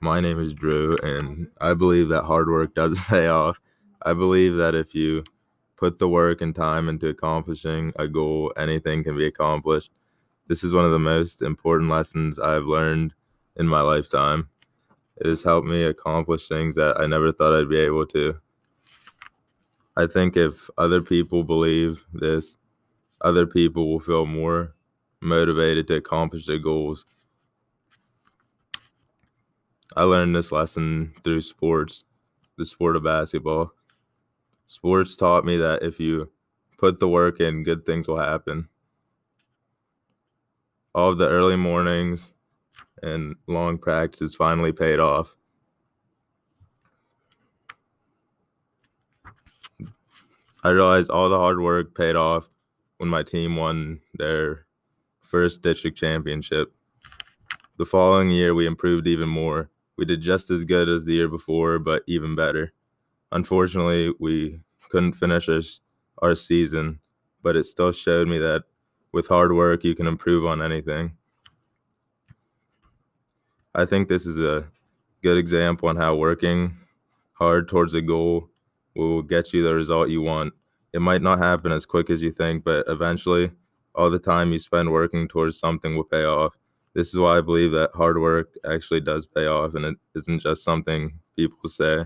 My name is Drew, and I believe that hard work does pay off. I believe that if you put the work and time into accomplishing a goal, anything can be accomplished. This is one of the most important lessons I've learned in my lifetime. It has helped me accomplish things that I never thought I'd be able to. I think if other people believe this, other people will feel more motivated to accomplish their goals. I learned this lesson through sports, the sport of basketball sports taught me that if you put the work in, good things will happen. All of the early mornings and long practices finally paid off. I realized all the hard work paid off when my team won their first district championship. The following year, we improved even more. We did just as good as the year before, but even better unfortunately, we couldn't finish our, our season, but it still showed me that with hard work, you can improve on anything. I think this is a good example on how working hard towards a goal will get you the result you want. It might not happen as quick as you think, but eventually, all the time you spend working towards something will pay off. This is why I believe that hard work actually does pay off and it isn't just something people say.